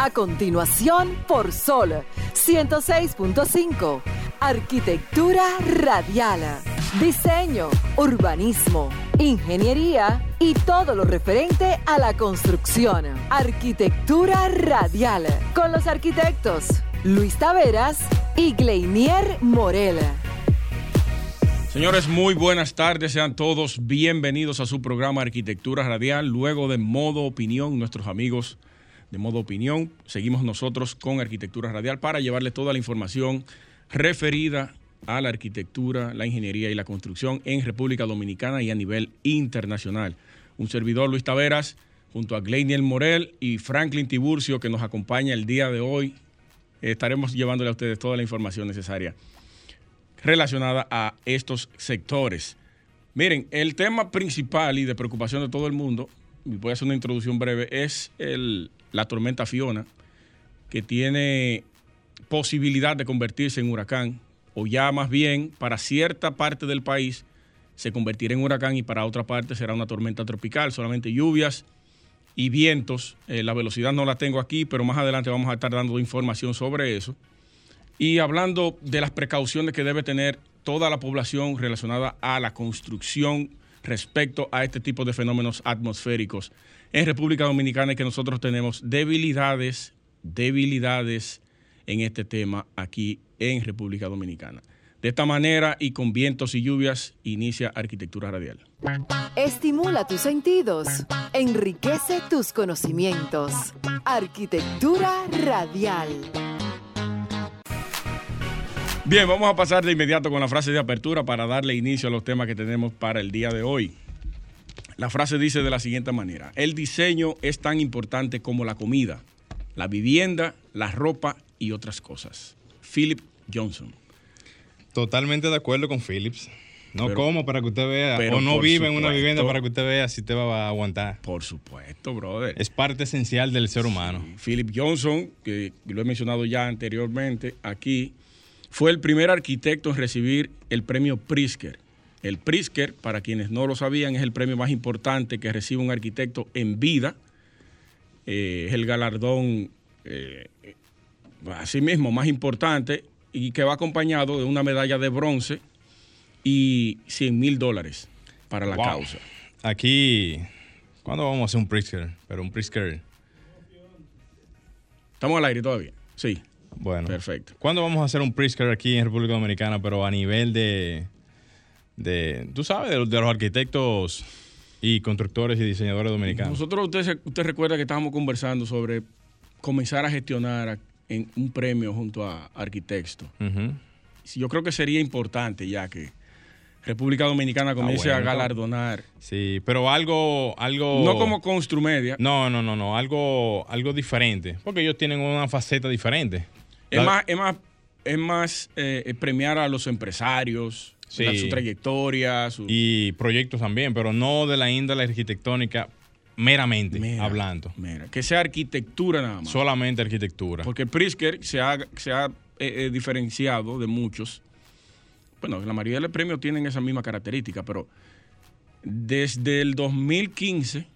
A continuación, por Sol 106.5. Arquitectura radial. Diseño, urbanismo, ingeniería y todo lo referente a la construcción. Arquitectura radial. Con los arquitectos Luis Taveras y Gleinier Morel. Señores, muy buenas tardes. Sean todos bienvenidos a su programa Arquitectura Radial. Luego de Modo Opinión, nuestros amigos de Modo Opinión, seguimos nosotros con Arquitectura Radial para llevarles toda la información referida a la arquitectura, la ingeniería y la construcción en República Dominicana y a nivel internacional. Un servidor, Luis Taveras, junto a Gleiniel Morel y Franklin Tiburcio, que nos acompaña el día de hoy. Estaremos llevándole a ustedes toda la información necesaria relacionada a estos sectores. Miren, el tema principal y de preocupación de todo el mundo, y voy a hacer una introducción breve, es el, la tormenta Fiona, que tiene posibilidad de convertirse en huracán, o ya más bien para cierta parte del país se convertirá en huracán y para otra parte será una tormenta tropical, solamente lluvias y vientos. Eh, la velocidad no la tengo aquí, pero más adelante vamos a estar dando información sobre eso. Y hablando de las precauciones que debe tener toda la población relacionada a la construcción respecto a este tipo de fenómenos atmosféricos en República Dominicana y que nosotros tenemos debilidades, debilidades en este tema aquí en República Dominicana. De esta manera y con vientos y lluvias inicia Arquitectura Radial. Estimula tus sentidos, enriquece tus conocimientos. Arquitectura Radial. Bien, vamos a pasar de inmediato con la frase de apertura para darle inicio a los temas que tenemos para el día de hoy. La frase dice de la siguiente manera, el diseño es tan importante como la comida, la vivienda, la ropa y otras cosas. Philip Johnson. Totalmente de acuerdo con Phillips. No Pero- como para que usted vea, o no vive en una vivienda para que usted vea si te va a aguantar. Por supuesto, brother. Es parte esencial del ser humano. Philip Johnson, que lo he mencionado ya anteriormente aquí, fue el primer arquitecto en recibir el premio Pritzker. El Pritzker, para quienes no lo sabían, es el premio más importante que recibe un arquitecto en vida. Eh, es el galardón, eh, así mismo, más importante y que va acompañado de una medalla de bronce y 100 mil dólares para la Wow. causa. Aquí, ¿cuándo vamos a hacer un Pritzker? Pero un Pritzker, ¿Estamos al aire todavía? Sí, bueno. perfecto. ¿Cuándo vamos a hacer un Pritzker aquí en República Dominicana, pero a nivel de, de tú sabes, de, los- de los arquitectos y constructores y diseñadores dominicanos? Nosotros, usted, usted recuerda que estábamos conversando sobre comenzar a gestionar en un premio junto a arquitectos. Yo creo que sería importante ya que República Dominicana comience a bueno, galardonar, Sí, pero algo, algo... no como Construmedia, No, no, no, no, algo, algo diferente, porque ellos tienen una faceta diferente. Es más, es más, es más eh, premiar a los empresarios, Sí. la- su trayectoria, su... y proyectos también, pero no de la índole arquitectónica meramente hablando. mira, que sea arquitectura nada más. Solamente arquitectura. Porque Pritzker se ha, se ha eh, eh, diferenciado de muchos. Bueno, la mayoría de los premios tienen esa misma característica, pero desde el 2015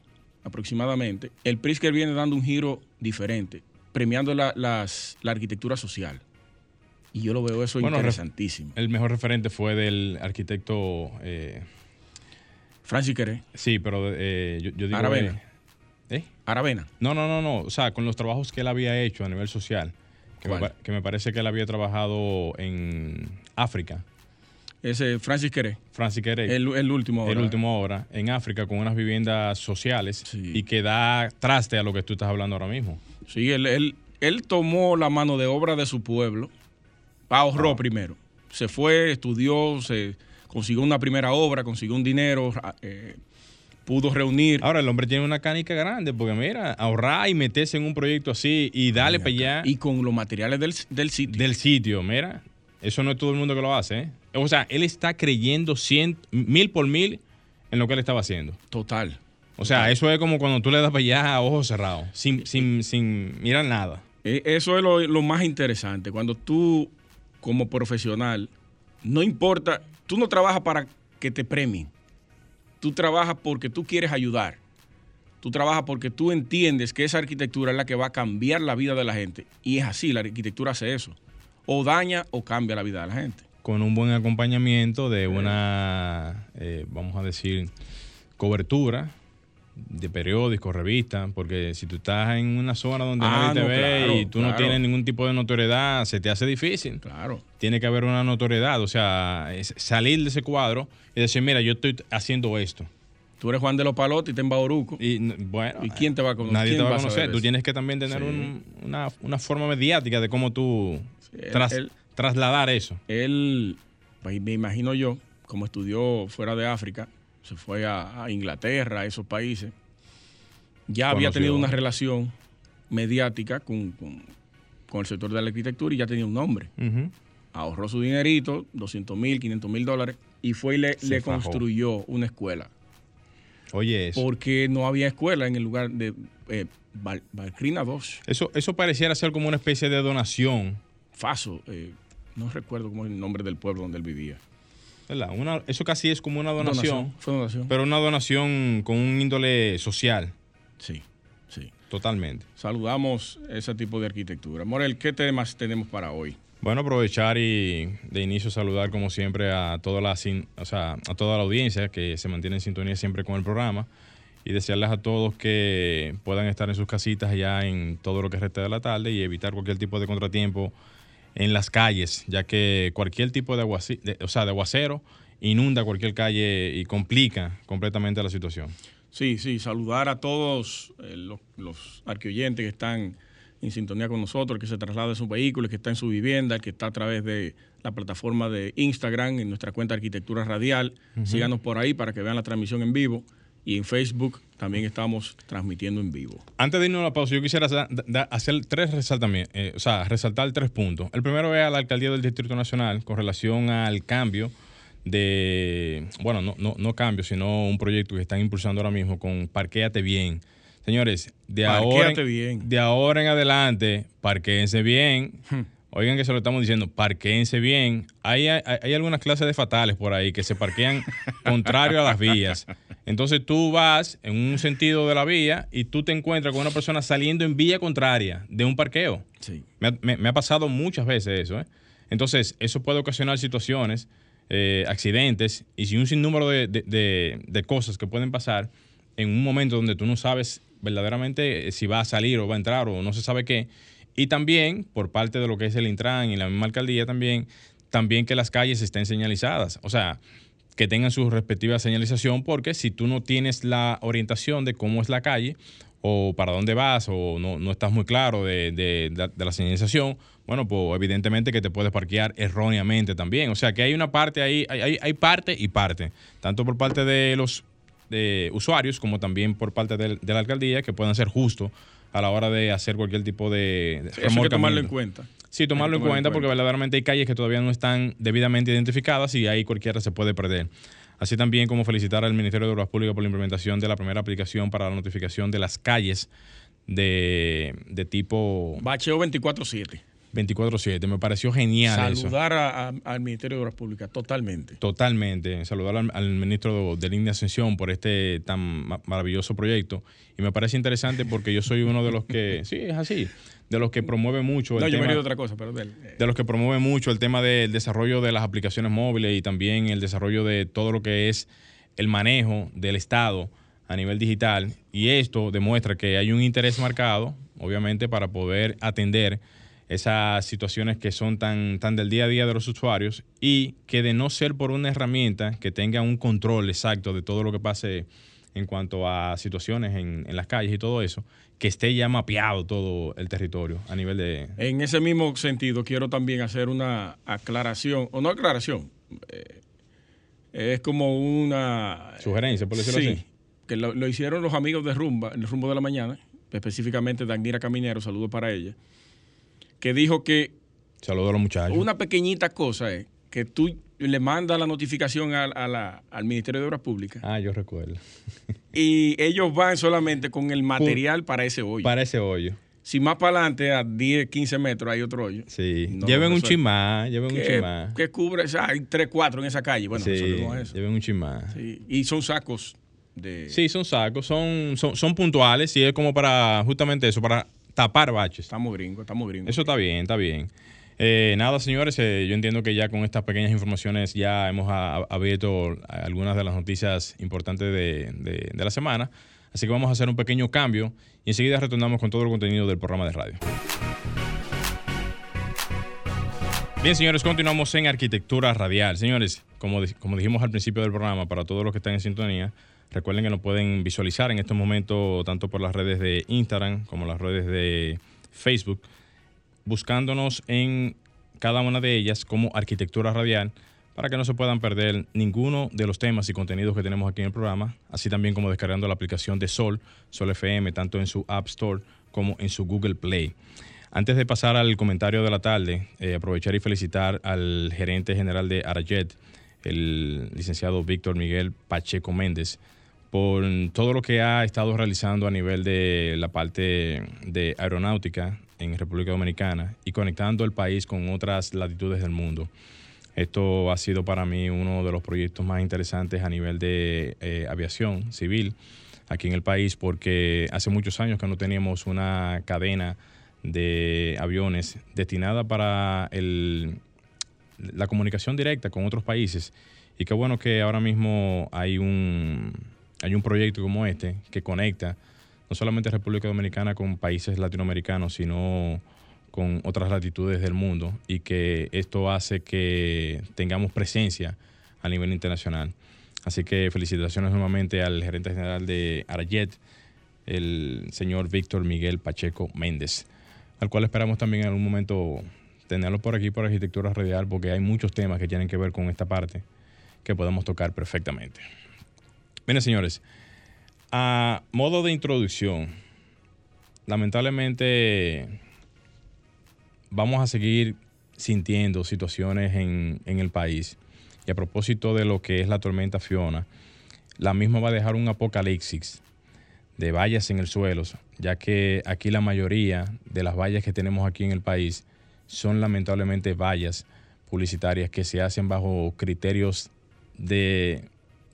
aproximadamente, el Pritzker viene dando un giro diferente, premiando la, las- la arquitectura social. Y yo lo veo eso Bueno, interesantísimo. El mejor referente fue del arquitecto, eh, Francis Queré, sí, pero eh, yo, yo digo... Aravena. eh, ¿eh? Aravena. No, no, no, no, o sea, con los trabajos que él había hecho a nivel social, que me, parece que él había trabajado en África, Ese Francis Queré, Francis Queré. el, el último. el ahora. último hora en África con unas viviendas sociales Sí. y que da traste a lo que tú estás hablando ahora mismo. Sí, él, él- él tomó la mano de obra de su pueblo, ahorró primero, se fue, estudió, se consiguió una primera obra, consiguió un dinero, eh, pudo reunir. Ahora el hombre tiene una canica grande porque mira, ahorrar y meterse en un proyecto así y darle para allá y con los materiales del, del sitio. del sitio, mira, eso no es todo el mundo que lo hace. ¿eh? O sea, él está creyendo cien, mil por mil en lo que él estaba haciendo. Total. O sea, eso es como cuando tú le das para allá a ojos cerrados, sin, sin, sin mirar nada. Eh, Eso es lo, lo más interesante. Cuando tú, como profesional, no importa, tú no trabajas para que te premien. Tú trabajas porque tú quieres ayudar. Tú trabajas porque tú entiendes que esa arquitectura es la que va a cambiar la vida de la gente. Y es así, la arquitectura hace eso. O daña o cambia la vida de la gente. Con un buen acompañamiento de una, eh, vamos a decir, cobertura de periódicos, revistas, porque si tú estás en una zona donde Ah, nadie te no, ve claro, y tú no tienes ningún tipo de notoriedad, se te hace difícil. Claro. Tiene que haber una notoriedad, o sea, salir de ese cuadro y decir, mira, yo estoy haciendo esto. Tú eres Juan de los Palotes y te en Bauruco. Y bueno, ¿Y quién te va a conocer? Nadie te ¿Quién va a conocer. Tú eso? tienes que también tener Sí. un- una, una forma mediática de cómo tú él- tras- él- trasladar eso. Él, pues, me imagino yo, como estudió fuera de África, se fue a, a Inglaterra, a esos países, ya había Conoció. tenido una relación mediática con, con- con el sector de la arquitectura y ya tenía un nombre. Ujú. Ahorró su dinerito, 200 mil, 500 mil dólares, y fue y le, construyó una escuela. Oye, eso. Porque no había escuela en el lugar de eh, Val- Valcrina 2. eso. Eso pareciera ser como una especie de donación. Faso, eh, no recuerdo cómo es el nombre del pueblo donde él vivía. ¿Verdad? Una- eso casi es como una donación, Fue donación. pero una donación con un índole social, sí, sí. totalmente. Saludamos ese tipo de arquitectura. Morel, ¿qué temas tenemos para hoy? Bueno, aprovechar y de inicio saludar como siempre a toda la, o sea, a toda la audiencia que se mantiene en sintonía siempre con el programa y desearles a todos que puedan estar en sus casitas ya en todo lo que resta de la tarde y evitar cualquier tipo de contratiempo en las calles, ya que cualquier tipo de, aguaci- de- o sea, de aguacero inunda cualquier calle y complica completamente la situación. Sí, sí, saludar a todos eh, los, los arqueoyentes que están en sintonía con nosotros, el que se traslada en su vehículo, el que está en su vivienda, el que está a través de la plataforma de Instagram, en nuestra cuenta Arquitectura Radial. Síganos por ahí para que vean la transmisión en vivo. Y en Facebook también estamos transmitiendo en vivo. Antes de irnos a la pausa, yo quisiera hacer tres resaltamientos, o sea, resaltar tres puntos. El primero es a la alcaldía del Distrito Nacional con relación al cambio de, bueno, no, no, no cambio, sino un proyecto que están impulsando ahora mismo con Parquéate Bien. Señores, de ahora, en, bien. de ahora en adelante, parquéense bien. Oigan que se lo estamos diciendo, parquéense bien. Hay, hay, hay algunas clases de fatales por ahí que se parquean contrario a las vías. Entonces tú vas en un sentido de la vía y tú te encuentras con una persona saliendo en vía contraria de un parqueo. Sí. Me ha, me- me ha pasado muchas veces eso. ¿eh? Entonces, eso puede ocasionar situaciones, eh, accidentes y si un sinnúmero de, de- de- de cosas que pueden pasar en un momento donde tú no sabes verdaderamente eh, si va a salir o va a entrar o no se sabe qué. Y también, por parte de lo que es el Intran y la misma alcaldía también, también que las calles estén señalizadas. O sea, que tengan su respectiva señalización, porque si tú no tienes la orientación de cómo es la calle, o para dónde vas, o no, no estás muy claro de, de- la señalización, bueno, pues evidentemente que te puedes parquear erróneamente también. O sea que hay una parte ahí, hay, hay- parte y parte, tanto por parte de los usuarios como también por parte de, la alcaldía, que puedan ser justos a la hora de hacer cualquier tipo de, de Eso hay que tomarlo en cuenta. Sí, tomarlo en cuenta porque verdaderamente hay calles que todavía no están debidamente identificadas y ahí cualquiera se puede perder. Así también como felicitar al Ministerio de Obras Públicas por la implementación de la primera aplicación para la notificación de las calles de, de tipo Bacheo 24-7. 24-7. Me pareció genial. Saludar a- a- al Ministerio de Obras Públicas totalmente. Totalmente. Saludar al, al ministro de Línea Ascensión por este tan ma- maravilloso proyecto. Y me parece interesante porque yo soy uno de los que, sí, es así, de los que promueve mucho el No, yo me tema- de otra cosa, pero del- eh, de los que promueve mucho el tema del desarrollo de las aplicaciones móviles y también el desarrollo de todo lo que es el manejo del Estado a nivel digital. Y esto demuestra que hay un interés marcado, obviamente, para poder atender esas situaciones que son tan, tan del día a día de los usuarios y que de no ser por una herramienta que tenga un control exacto de todo lo que pase en cuanto a situaciones en, en las calles y todo eso, que esté ya mapeado todo el territorio a nivel de, En ese mismo sentido, quiero también hacer una aclaración, o no aclaración, eh, es como una... Sugerencia, por decirlo sí, así. que lo, lo hicieron los amigos de Rumba, el Rumbo de la Mañana, específicamente Danira Caminero, saludo para ella, que dijo que Saludos a los muchachos. una pequeñita cosa es que tú le mandas la notificación al- a la- al Ministerio de Obras Públicas Ah, yo recuerdo. y ellos van solamente con el material para ese hoyo. Para ese hoyo. Si más para adelante, a 10, 15 metros, hay otro hoyo. Sí. No, lleven un chimá, lleven un chimá. que cubre, o sea, hay tres, cuatro en esa calle. Bueno, sí, eso. lleven un chimá. Sí, Y son sacos de... Sí, son sacos, son, son, son puntuales y es como para justamente eso, para tapar baches. Estamos gringos, estamos gringos. Eso está bien, está bien. Eh, nada, señores, eh, yo entiendo que ya con estas pequeñas informaciones ya hemos a- abierto algunas de las noticias importantes de, de- de la semana. Así que vamos a hacer un pequeño cambio y enseguida retornamos con todo el contenido del programa de radio. Bien, señores, continuamos en arquitectura radial. Señores, como, como dijimos al principio del programa, para todos los que están en sintonía, recuerden que nos pueden visualizar en estos momentos tanto por las redes de Instagram como las redes de Facebook, buscándonos en cada una de ellas como arquitectura radial para que no se puedan perder ninguno de los temas y contenidos que tenemos aquí en el programa, así también como descargando la aplicación de Sol, Sol FM, tanto en su App Store como en su Google Play. Antes de pasar al comentario de la tarde, eh, aprovechar y felicitar al gerente general de Arajet, el licenciado Víctor Miguel Pacheco Méndez, por todo lo que ha estado realizando a nivel de la parte de aeronáutica en República Dominicana y conectando el país con otras latitudes del mundo. Esto ha sido para mí uno de los proyectos más interesantes a nivel de eh, aviación civil aquí en el país porque hace muchos años que no teníamos una cadena de aviones destinada para el, la comunicación directa con otros países y qué bueno que ahora mismo hay un, hay un proyecto como este que conecta no solamente República Dominicana con países latinoamericanos, sino con otras latitudes del mundo y que esto hace que tengamos presencia a nivel internacional. Así que felicitaciones nuevamente al gerente general de Arajet, el señor Víctor Miguel Pacheco Méndez, al cual esperamos también en algún momento tenerlo por aquí por Arquitectura Radial, porque hay muchos temas que tienen que ver con esta parte que podemos tocar perfectamente. Miren, señores, a modo de introducción, lamentablemente vamos a seguir sintiendo situaciones en, en el país. Y a propósito de lo que es la tormenta Fiona, la misma va a dejar un apocalipsis de vallas en el suelo, ya que aquí la mayoría de las vallas que tenemos aquí en el país son lamentablemente vallas publicitarias que se hacen bajo criterios de,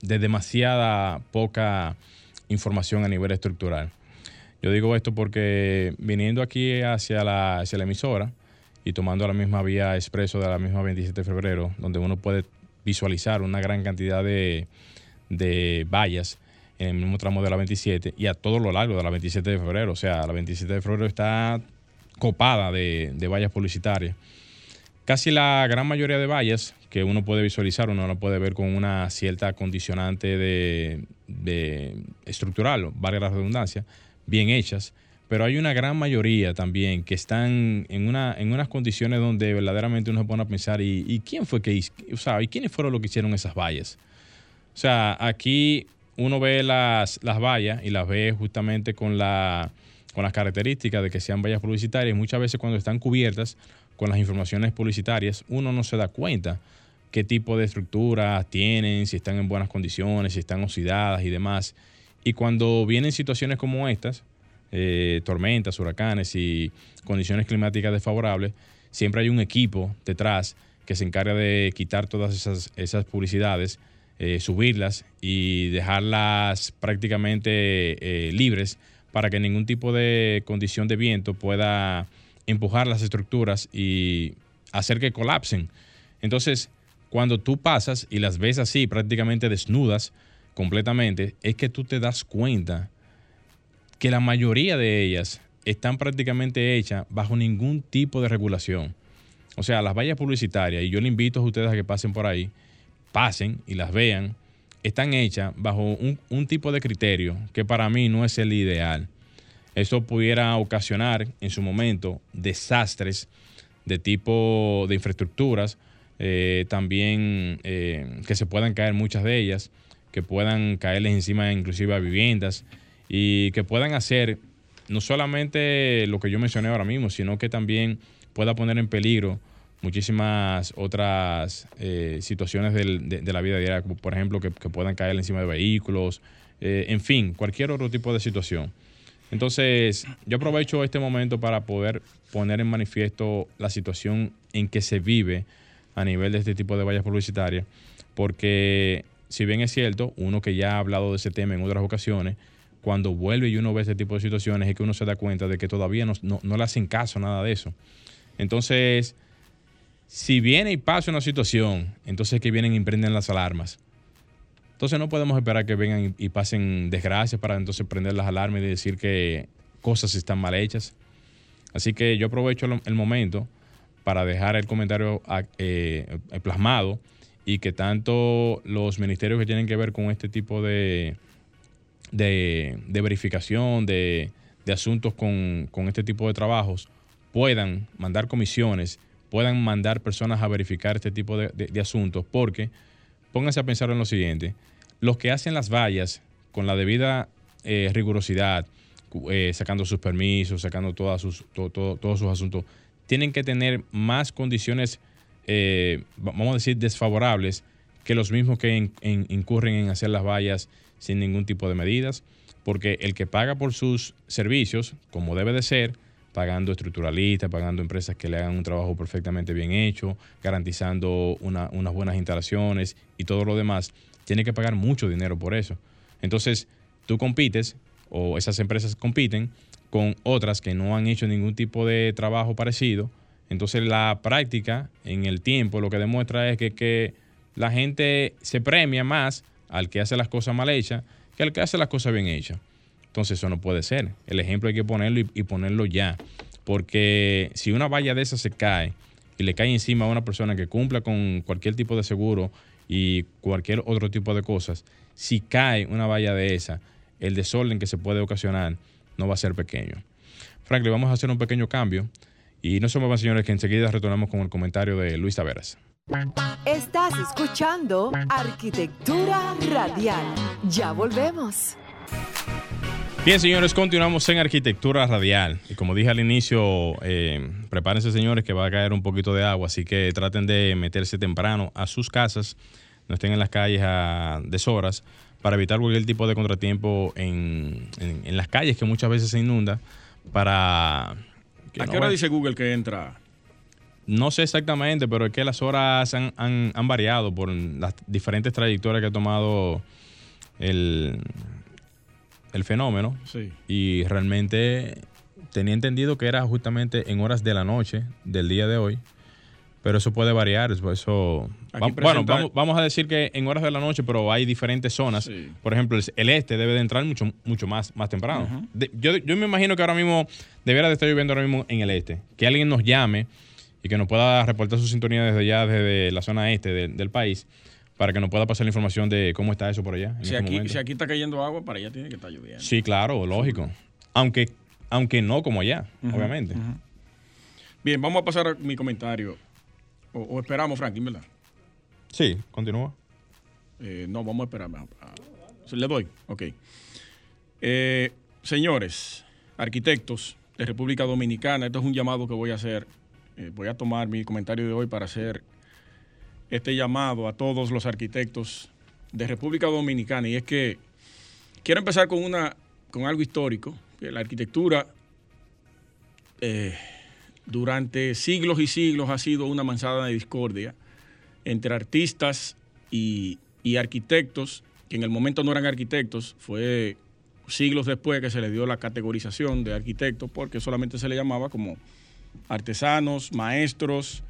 de demasiada poca información a nivel estructural. Yo digo esto porque viniendo aquí hacia la, hacia la emisora y tomando la misma vía expreso de la misma 27 de febrero, donde uno puede visualizar una gran cantidad de, de vallas en el mismo tramo de la 27 y a todo lo largo de la 27 de febrero. O sea, la 27 de febrero está copada de, de vallas publicitarias. Casi la gran mayoría de vallas que uno puede visualizar, uno lo puede ver con una cierta condicionante de, de estructural, valga la redundancia, bien hechas, pero hay una gran mayoría también que están en, una, en unas condiciones donde verdaderamente uno se pone a pensar, ¿y, quién fue que? O sea, ¿y quiénes fueron los que hicieron esas vallas? O sea, aquí uno ve las, las vallas y las ve justamente con, la, con las características de que sean vallas publicitarias. Muchas veces cuando están cubiertas con las informaciones publicitarias, uno no se da cuenta qué tipo de estructura tienen, si están en buenas condiciones, si están oxidadas y demás. Y cuando vienen situaciones como estas, eh, tormentas, huracanes y condiciones climáticas desfavorables, siempre hay un equipo detrás que se encarga de quitar todas esas, esas publicidades, eh, subirlas y dejarlas prácticamente eh, libres para que ningún tipo de condición de viento pueda empujar las estructuras y hacer que colapsen. Entonces, cuando tú pasas y las ves así prácticamente desnudas completamente, es que tú te das cuenta que la mayoría de ellas están prácticamente hechas bajo ningún tipo de regulación. O sea, las vallas publicitarias, y yo le invito a ustedes a que pasen por ahí, pasen y las vean, están hechas bajo un, un tipo de criterio que para mí no es el ideal. Esto pudiera ocasionar en su momento desastres de tipo de infraestructuras, eh, también eh, que se puedan caer muchas de ellas, que puedan caerles encima inclusive a viviendas y que puedan hacer no solamente lo que yo mencioné ahora mismo, sino que también pueda poner en peligro muchísimas otras eh, situaciones del- de, la vida diaria, por ejemplo que, que puedan caer encima de vehículos, eh, en fin, cualquier otro tipo de situación. Entonces, yo aprovecho este momento para poder poner en manifiesto la situación en que se vive a nivel de este tipo de vallas publicitarias, porque si bien es cierto, uno que ya ha hablado de ese tema en otras ocasiones, cuando vuelve y uno ve ese tipo de situaciones es que uno se da cuenta de que todavía no, no, le hacen caso nada de eso. Entonces, si viene y pasa una situación, entonces que vienen y prenden las alarmas. Entonces no podemos esperar que vengan y, pasen desgracias para entonces prender las alarmas y decir que cosas están mal hechas. Así que yo aprovecho el momento para dejar el comentario eh, plasmado y que tanto los ministerios que tienen que ver con este tipo de, de, verificación de, asuntos con, este tipo de trabajos puedan mandar comisiones, puedan mandar personas a verificar este tipo de, asuntos, porque pónganse a pensar en lo siguiente, los que hacen las vallas con la debida eh, rigurosidad, eh, sacando sus permisos, sacando sus, todos sus asuntos, tienen que tener más condiciones, eh, vamos a decir, desfavorables que los mismos que incurren en hacer las vallas sin ningún tipo de medidas, porque el que paga por sus servicios, como debe de ser, pagando estructuralistas, pagando empresas que le hagan un trabajo perfectamente bien hecho, garantizando unas buenas instalaciones y todo lo demás, tiene que pagar mucho dinero por eso. Entonces, tú compites, o esas empresas compiten, con otras que no han hecho ningún tipo de trabajo parecido. Entonces, la práctica en el tiempo lo que demuestra es que, que la gente se premia más al que hace las cosas mal hechas que al que hace las cosas bien hechas. Entonces eso no puede ser. El ejemplo hay que ponerlo y, ponerlo ya. Porque si una valla de esas se cae y le cae encima a una persona que cumpla con cualquier tipo de seguro y cualquier otro tipo de cosas, si cae una valla de esa, el desorden que se puede ocasionar no va a ser pequeño. Franklin, vamos a hacer un pequeño cambio y no somos más señores que enseguida retornamos con el comentario de Luis Taveras. Estás escuchando Arquitectura Radial. Ya volvemos. Bien, señores, continuamos en Arquitectura Radial. Y como dije al inicio, eh, prepárense, señores, que va a caer un poquito de agua, así que traten de meterse temprano a sus casas, no estén en las calles a deshoras, para evitar cualquier tipo de contratiempo en, las calles que muchas veces se inunda. Para. ¿A qué hora dice Google que entra no sé exactamente, pero es que las horas han, variado por las diferentes trayectorias que ha tomado el, el fenómeno. Sí. Y realmente tenía entendido que era justamente en horas de la noche del día de hoy. Pero eso puede variar, eso... bueno, vamos, a decir que en horas de la noche, pero hay diferentes zonas. Por ejemplo, el, este debe de entrar mucho, mucho más, más temprano. yo, yo me imagino que ahora mismo debiera de estar lloviendo ahora mismo en el este. Que alguien nos llame y que nos pueda reportar su sintonía desde allá, desde la zona este del país, para que nos pueda pasar la información de cómo está eso por allá. Si, aquí, si aquí está cayendo agua, para allá tiene que estar lloviendo. Sí, claro, lógico. Aunque, aunque no como allá, obviamente. Bien, vamos a pasar a mi comentario. O, esperamos, Franklin, ¿verdad? Sí, continúa. Eh, no, vamos a esperar. le doy, ok. Eh, señores, arquitectos de República Dominicana, esto es un llamado que voy a hacer eh, voy a tomar mi comentario de hoy para hacer este llamado a todos los arquitectos de República Dominicana. Y es que quiero empezar con, una, con algo histórico, la arquitectura eh, durante siglos y siglos ha sido una manzana de discordia entre artistas y, arquitectos, que en el momento no eran arquitectos, fue siglos después que se le dio la categorización de arquitecto, porque solamente se le llamaba como artesanos, maestros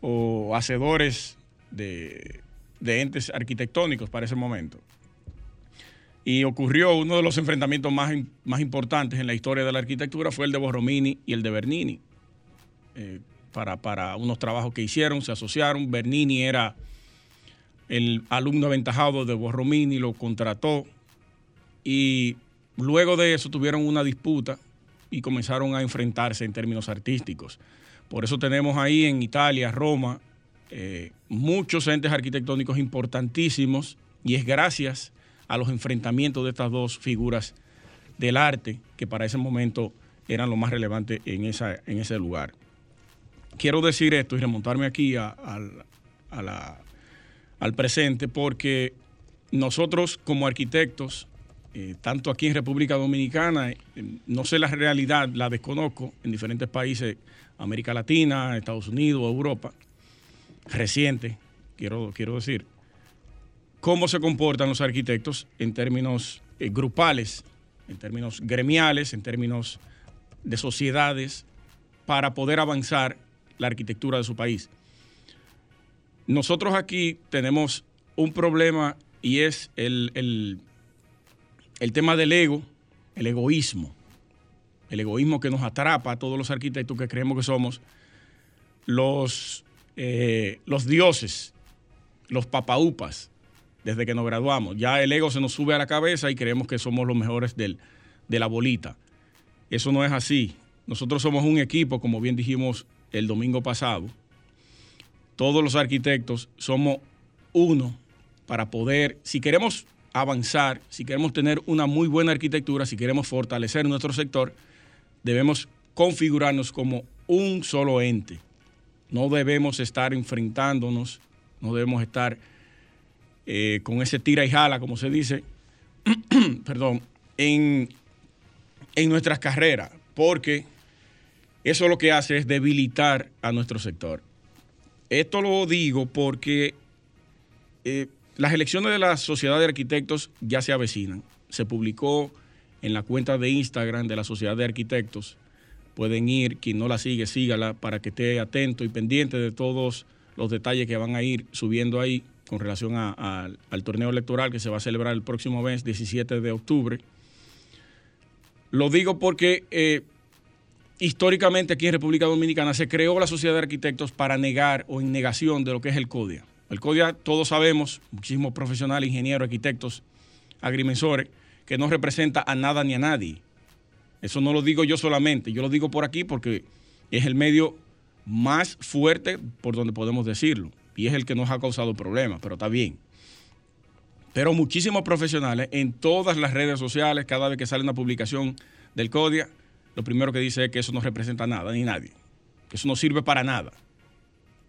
o hacedores de, entes arquitectónicos para ese momento. Y ocurrió uno de los enfrentamientos más, más, importantes en la historia de la arquitectura, fue el de Borromini y el de Bernini. Eh, para, para, unos trabajos que hicieron, se asociaron. Bernini era el alumno aventajado de Borromini, lo contrató y luego de eso tuvieron una disputa y comenzaron a enfrentarse en términos artísticos. Por eso tenemos ahí en Italia, Roma, eh, muchos entes arquitectónicos importantísimos y es gracias a los enfrentamientos de estas dos figuras del arte que para ese momento eran lo más relevante en, esa, en ese lugar. Quiero decir esto y remontarme aquí al presente porque nosotros como arquitectos eh, tanto aquí en República Dominicana, eh, no sé la realidad, la desconozco, en diferentes países, América Latina, Estados Unidos, Europa, reciente, quiero, quiero decir, cómo se comportan los arquitectos en términos eh, grupales, en términos gremiales, en términos de sociedades, para poder avanzar la arquitectura de su país. Nosotros aquí tenemos un problema y es el, el tema del ego, el egoísmo, el egoísmo que nos atrapa a todos los arquitectos que creemos que somos los, eh, los dioses, los papaupas, desde que nos graduamos. Ya el ego se nos sube a la cabeza y creemos que somos los mejores del, de la bolita. Eso no es así. Nosotros somos un equipo, como bien dijimos el domingo pasado. Todos los arquitectos somos uno para poder, si queremos avanzar, si queremos tener una muy buena arquitectura, si queremos fortalecer nuestro sector, debemos configurarnos como un solo ente. No debemos estar enfrentándonos, no debemos estar eh, con ese tira y jala, como se dice, perdón, en, en nuestras carreras, porque eso lo que hace es debilitar a nuestro sector. Esto lo digo porque eh, las elecciones de la Sociedad de Arquitectos ya se avecinan. Se publicó en la cuenta de Instagram de la Sociedad de Arquitectos. Pueden ir, quien no la sigue, sígala para que esté atento y pendiente de todos los detalles que van a ir subiendo ahí con relación al torneo electoral que se va a celebrar el próximo mes, 17 de octubre. Lo digo porque eh, históricamente aquí en República Dominicana se creó la Sociedad de Arquitectos para negar o en negación de lo que es el CODIA. El CODIA, todos sabemos, muchísimos profesionales, ingenieros, arquitectos, agrimensores, que no representa a nada ni a nadie. Eso no lo digo yo solamente, yo lo digo por aquí porque es el medio más fuerte por donde podemos decirlo y es el que nos ha causado problemas, pero está bien. Pero muchísimos profesionales en todas las redes sociales, cada vez que sale una publicación del CODIA, lo primero que dice es que eso no representa nada ni nadie, que eso no sirve para nada.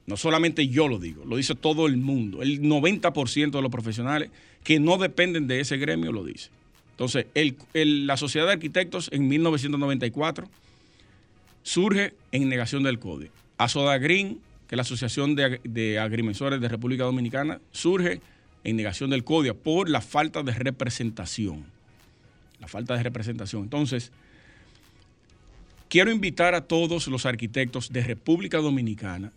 No solamente yo lo digo, lo dice todo el mundo. El 90% de los profesionales que no dependen de ese gremio lo dice. Entonces, la Sociedad de Arquitectos en 1994 surge en negación del CODIA. Soda Green que la Asociación de, Agrimensores de República Dominicana surge en negación del CODIA por la falta de representación. La falta de representación. Entonces, quiero invitar a todos los arquitectos de República Dominicana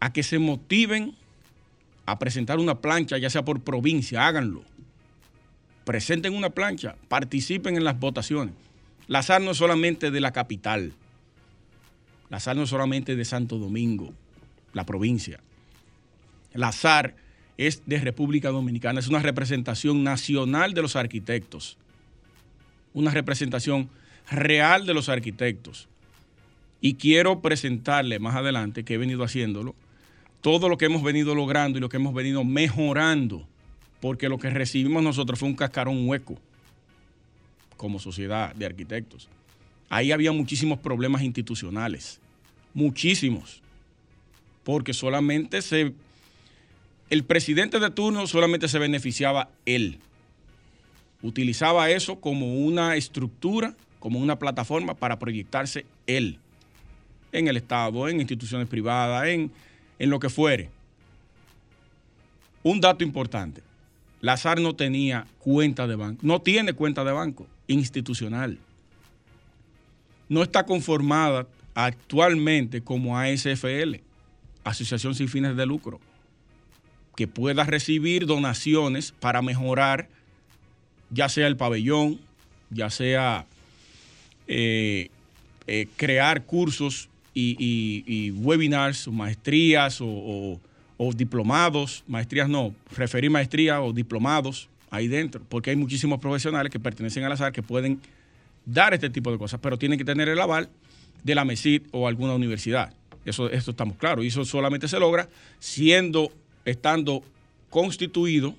a que se motiven a presentar una plancha, ya sea por provincia, háganlo. Presenten una plancha, participen en las votaciones. La SAR no es solamente de la capital, la SAR no es solamente de Santo Domingo, la provincia. La SAR es de República Dominicana, es una representación nacional de los arquitectos, una representación real de los arquitectos. Y quiero presentarle más adelante, que he venido haciéndolo, todo lo que hemos venido logrando y lo que hemos venido mejorando, porque lo que recibimos nosotros fue un cascarón hueco como sociedad de arquitectos. Ahí había muchísimos problemas institucionales, muchísimos porque solamente se... El presidente de turno solamente se beneficiaba él. Utilizaba eso como una estructura, como una plataforma para proyectarse él en el Estado, en instituciones privadas, en, en lo que fuere. Un dato importante. Lazar no tenía cuenta de banco, no tiene cuenta de banco institucional. No está conformada actualmente como ASFL asociación sin fines de lucro, que pueda recibir donaciones para mejorar ya sea el pabellón, ya sea eh, eh, crear cursos y, webinars, maestrías o, diplomados, maestrías no, referir maestría o diplomados ahí dentro, porque hay muchísimos profesionales que pertenecen al azar que pueden dar este tipo de cosas, pero tienen que tener el aval de la MESID o alguna universidad. Eso, estamos claros. Y eso solamente se logra siendo, estando constituido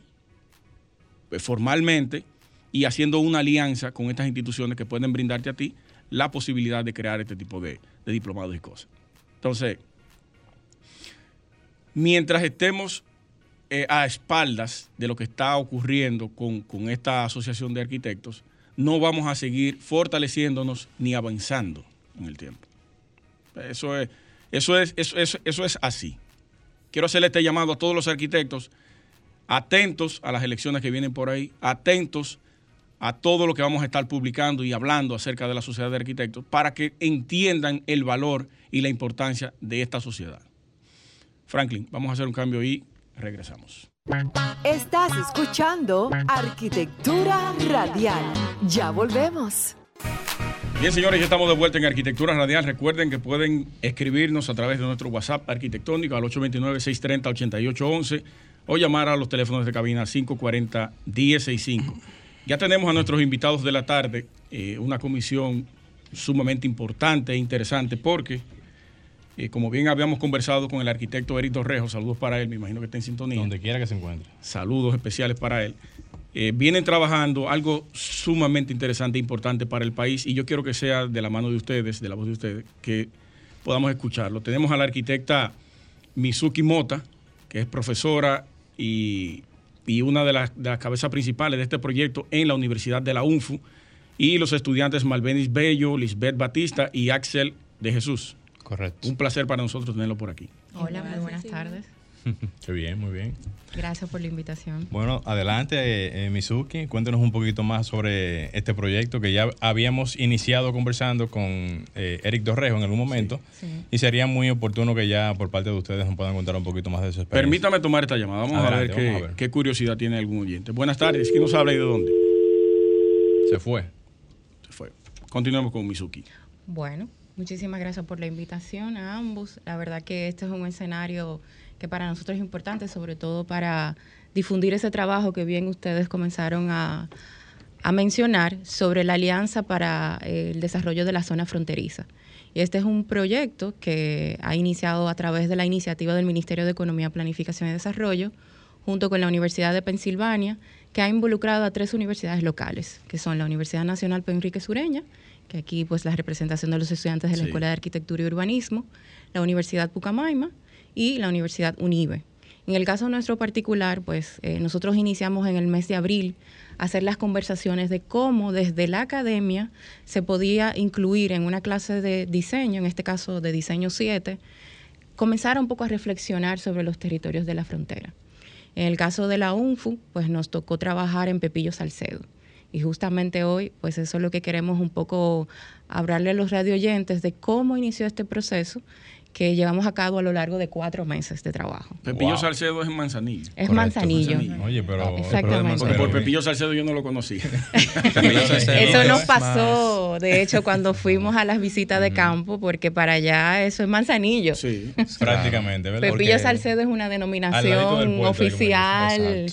eh, formalmente y haciendo una alianza con estas instituciones que pueden brindarte a ti la posibilidad de crear este tipo de, diplomados y cosas. Entonces, mientras estemos eh, a espaldas de lo que está ocurriendo con, con, esta asociación de arquitectos, no vamos a seguir fortaleciéndonos ni avanzando en el tiempo. Eso es, eso es, eso, eso, es así. Quiero hacerle este llamado a todos los arquitectos atentos a las elecciones que vienen por ahí, atentos a todo lo que vamos a estar publicando y hablando acerca de la sociedad de arquitectos para que entiendan el valor y la importancia de esta sociedad. Franklin, vamos a hacer un cambio y regresamos. Estás escuchando Arquitectura Radial. Ya volvemos. Bien, señores, ya estamos de vuelta en Arquitectura Radial. Recuerden que pueden escribirnos a través de nuestro WhatsApp arquitectónico al 829-630-8811 o llamar a los teléfonos de cabina 540-1065. Ya tenemos a nuestros invitados de la tarde, eh, una comisión sumamente importante e interesante porque, eh, como bien habíamos conversado con el arquitecto Eric Torrejo, saludos para él, me imagino que está en sintonía. Donde quiera que se encuentre. Saludos especiales para él. Eh, vienen trabajando algo sumamente interesante e importante para el país y yo quiero que sea de la mano de ustedes, de la voz de ustedes, que podamos escucharlo. Tenemos a la arquitecta Mizuki Mota, que es profesora y y una de las, de las, cabezas principales de este proyecto en la Universidad de la UNFU, y los estudiantes Malvenis Bello, Lisbeth Batista y Axel de Jesús. Correcto. Un placer para nosotros tenerlo por aquí. Hola, muy buenas tardes. Qué bien, muy bien. Gracias por la invitación. Bueno, adelante, eh, Mizuki. Cuéntenos un poquito más sobre este proyecto que ya habíamos iniciado conversando con eh, Eric Dorrejo en algún momento. Sí, sí. Y sería muy oportuno que ya por parte de ustedes nos puedan contar un poquito más de su experiencia. Permítame tomar esta llamada. Vamos, adelante, a, ver qué, vamos a ver qué curiosidad tiene algún oyente. Buenas tardes. ¿Quién nos habla y de dónde? Se fue. Se fue. Continuemos con Mizuki. Bueno, muchísimas gracias por la invitación a ambos. La verdad que este es un escenario que para nosotros es importante, sobre todo para difundir ese trabajo que bien ustedes comenzaron a, a mencionar sobre la Alianza para el Desarrollo de la Zona Fronteriza. Y este es un proyecto que ha iniciado a través de la iniciativa del Ministerio de Economía, Planificación y Desarrollo, junto con la Universidad de Pensilvania, que ha involucrado a tres universidades locales, que son la Universidad Nacional Enrique Sureña, que aquí pues la representación de los estudiantes de la sí. Escuela de Arquitectura y Urbanismo, la Universidad Pucamaima, y la Universidad UNIBE. En el caso nuestro particular, pues eh, nosotros iniciamos en el mes de abril hacer las conversaciones de cómo desde la academia se podía incluir en una clase de diseño, en este caso de diseño 7, comenzar un poco a reflexionar sobre los territorios de la frontera. En el caso de la UNFU, pues nos tocó trabajar en Pepillo Salcedo. Y justamente hoy, pues eso es lo que queremos un poco hablarle a los radioyentes de cómo inició este proceso que llevamos a cabo a lo largo de cuatro meses de trabajo. Pepillo wow. Salcedo es en Manzanillo. Es Correcto, Manzanillo. Manzanillo. Oye, pero. Exactamente. Porque por Pepillo Salcedo yo no lo conocí. eso nos pasó, de hecho, cuando fuimos a las visitas de campo, porque para allá eso es Manzanillo. Sí, prácticamente. ¿verdad? Pepillo porque Salcedo es una denominación oficial,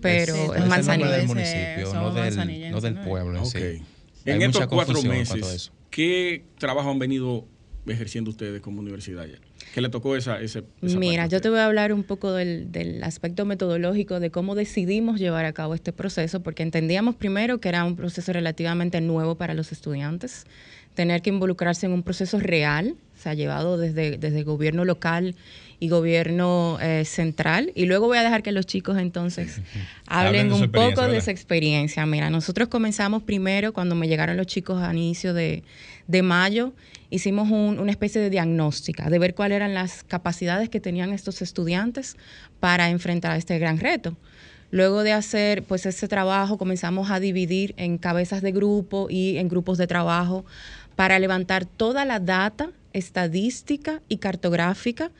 pero es, es Manzanillo. del municipio, no del, no del pueblo. En, okay. sí. en estos cuatro meses, ¿qué trabajo han venido ejerciendo ustedes como universidad ya? ¿Qué le tocó esa, esa, esa Mira, yo te voy a hablar un poco del, del, aspecto metodológico de cómo decidimos llevar a cabo este proceso, porque entendíamos primero que era un proceso relativamente nuevo para los estudiantes, tener que involucrarse en un proceso real, se ha llevado desde, desde el gobierno local y gobierno eh, central. Y luego voy a dejar que los chicos entonces hablen un poco ¿verdad? de esa experiencia. Mira, nosotros comenzamos primero cuando me llegaron los chicos a inicio de, de mayo, hicimos un, una especie de diagnóstica, de ver cuáles eran las capacidades que tenían estos estudiantes para enfrentar este gran reto. Luego de hacer pues ese trabajo comenzamos a dividir en cabezas de grupo y en grupos de trabajo para levantar toda la data estadística y cartográfica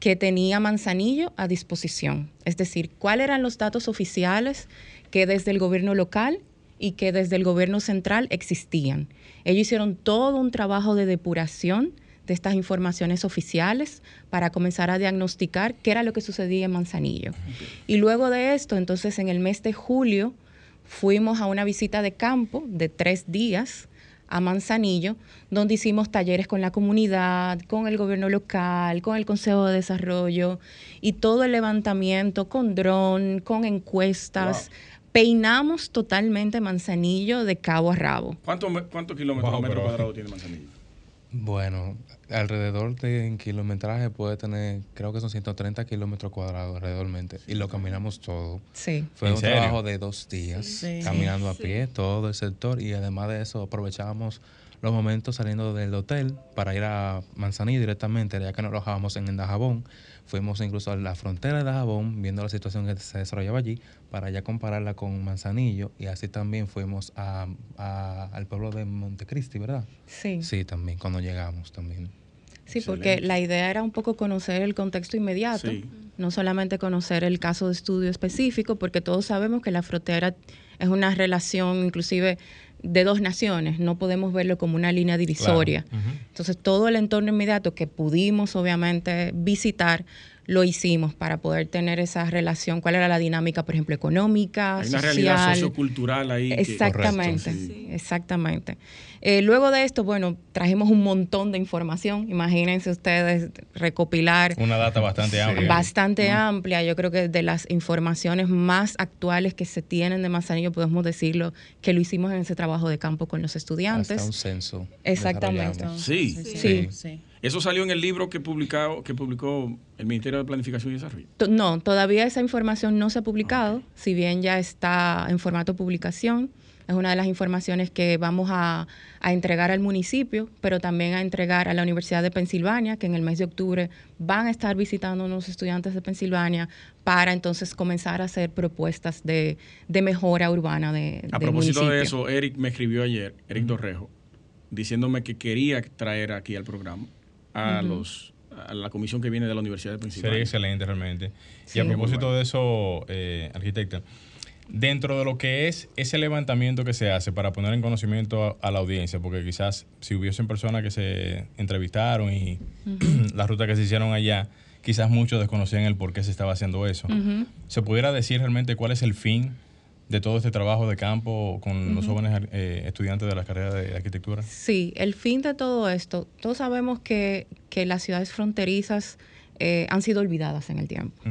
que tenía Manzanillo a disposición. Es decir, cuáles eran los datos oficiales que desde el gobierno local y que desde el gobierno central existían. Ellos hicieron todo un trabajo de depuración de estas informaciones oficiales para comenzar a diagnosticar qué era lo que sucedía en Manzanillo. Y luego de esto, entonces en el mes de julio, fuimos a una visita de campo de tres días a Manzanillo, donde hicimos talleres con la comunidad, con el gobierno local, con el Consejo de Desarrollo y todo el levantamiento con dron, con encuestas. Wow. Peinamos totalmente Manzanillo de cabo a rabo. ¿Cuántos cuánto kilómetros wow, metro cuadrado tiene Manzanillo? Bueno, alrededor de en kilometraje puede tener, creo que son 130 kilómetros cuadrados alrededormente. Y lo caminamos todo. Sí. Fue un serio? trabajo de dos días, sí. caminando a pie, todo el sector. Y además de eso, aprovechábamos los momentos saliendo del hotel para ir a Manzanillo directamente, ya que nos alojábamos en Dajabón. Fuimos incluso a la frontera de Dajabón, viendo la situación que se desarrollaba allí, para ya compararla con Manzanillo. Y así también fuimos a, a- al pueblo de Montecristi, ¿verdad? Sí. Sí, también, cuando llegamos también. Sí, porque la idea era un poco conocer el contexto inmediato, Sí. no solamente conocer el caso de estudio específico, porque todos sabemos que la frontera es una relación inclusive de dos naciones, no podemos verlo como una línea divisoria. Entonces, todo el entorno inmediato que pudimos obviamente visitar, lo hicimos para poder tener esa relación, cuál era la dinámica, por ejemplo, económica, Hay una social. realidad sociocultural ahí. Exactamente, exactamente. Eh, luego de esto, bueno, trajimos un montón de información. Imagínense ustedes recopilar Una data bastante amplia. bastante amplia. Yo creo que de las informaciones más actuales que se tienen de Manzanillo, podemos decirlo, que lo hicimos en ese trabajo de campo con los estudiantes. Hasta un censo. Exactamente. Sí. Sí. Sí. Eso salió en el libro que, publicado, que publicó el Ministerio de Planificación y Desarrollo. No, todavía esa información no se ha publicado, si bien ya está en formato publicación. Es una de las informaciones que vamos a, a entregar al municipio, pero también a entregar a la Universidad de Pensilvania, que en el mes de octubre van a estar visitando unos estudiantes de Pensilvania para entonces comenzar a hacer propuestas de, de mejora urbana de, A del propósito de eso, Eric me escribió ayer, Eric Dorrejo, diciéndome que quería traer aquí al programa a los a la comisión que viene de la Universidad de Sería Pensilvania. excelente realmente. Sí. Y a propósito bueno. de eso, eh, arquitecta, dentro de lo que es ese levantamiento que se hace para poner en conocimiento a, a la audiencia, porque quizás si hubiesen personas que se entrevistaron y la ruta que se hicieron allá, quizás muchos desconocían el por qué se estaba haciendo eso. ¿Se pudiera decir realmente cuál es el fin de todo este trabajo de campo con los jóvenes eh, estudiantes de la carrera de arquitectura? Sí, el fin de todo esto, todos sabemos que, que las ciudades fronterizas eh, han sido olvidadas en el tiempo.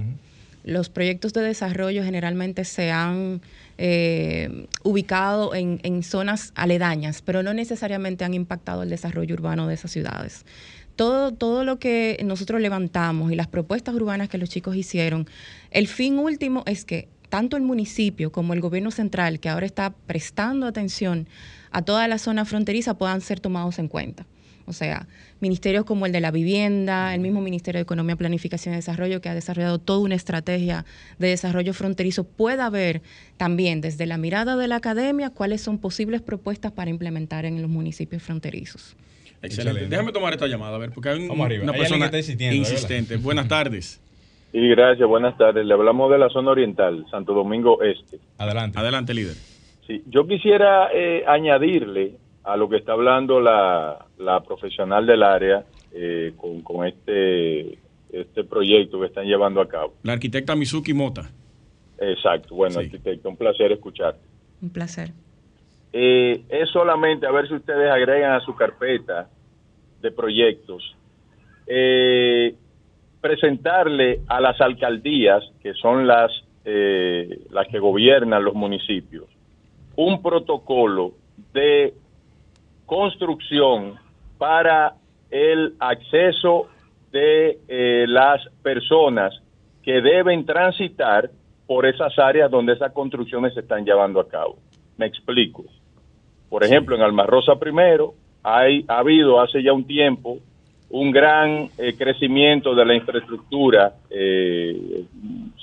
Los proyectos de desarrollo generalmente se han eh, ubicado en, en zonas aledañas, pero no necesariamente han impactado el desarrollo urbano de esas ciudades. Todo, todo lo que nosotros levantamos y las propuestas urbanas que los chicos hicieron, el fin último es que tanto el municipio como el gobierno central, que ahora está prestando atención a toda la zona fronteriza, puedan ser tomados en cuenta. O sea, ministerios como el de la vivienda, el mismo Ministerio de Economía, Planificación y Desarrollo, que ha desarrollado toda una estrategia de desarrollo fronterizo, pueda ver también desde la mirada de la academia cuáles son posibles propuestas para implementar en los municipios fronterizos. Excelente. Excelente. Déjame tomar esta llamada, a ver, porque hay un- Vamos arriba. una Hay persona que está insistente. Buenas tardes. Sí, gracias, buenas tardes. Le hablamos de la zona oriental, Santo Domingo Este. Adelante. Adelante, líder. Sí, yo quisiera eh, añadirle a lo que está hablando la, la profesional del área eh, con, con este, este proyecto que están llevando a cabo. La arquitecta Mizuki Mota. Exacto, bueno, Sí. arquitecto, un placer escucharte. Un placer. Eh, es solamente a ver si ustedes agregan a su carpeta de proyectos eh, presentarle a las alcaldías, que son las, eh, las que gobiernan los municipios, un protocolo de construcción para el acceso de eh, las personas que deben transitar por esas áreas donde esas construcciones se están llevando a cabo. Me explico. Por ejemplo, en Almarrosa primero hay, ha habido hace ya un tiempo un gran eh, crecimiento de la infraestructura. eh,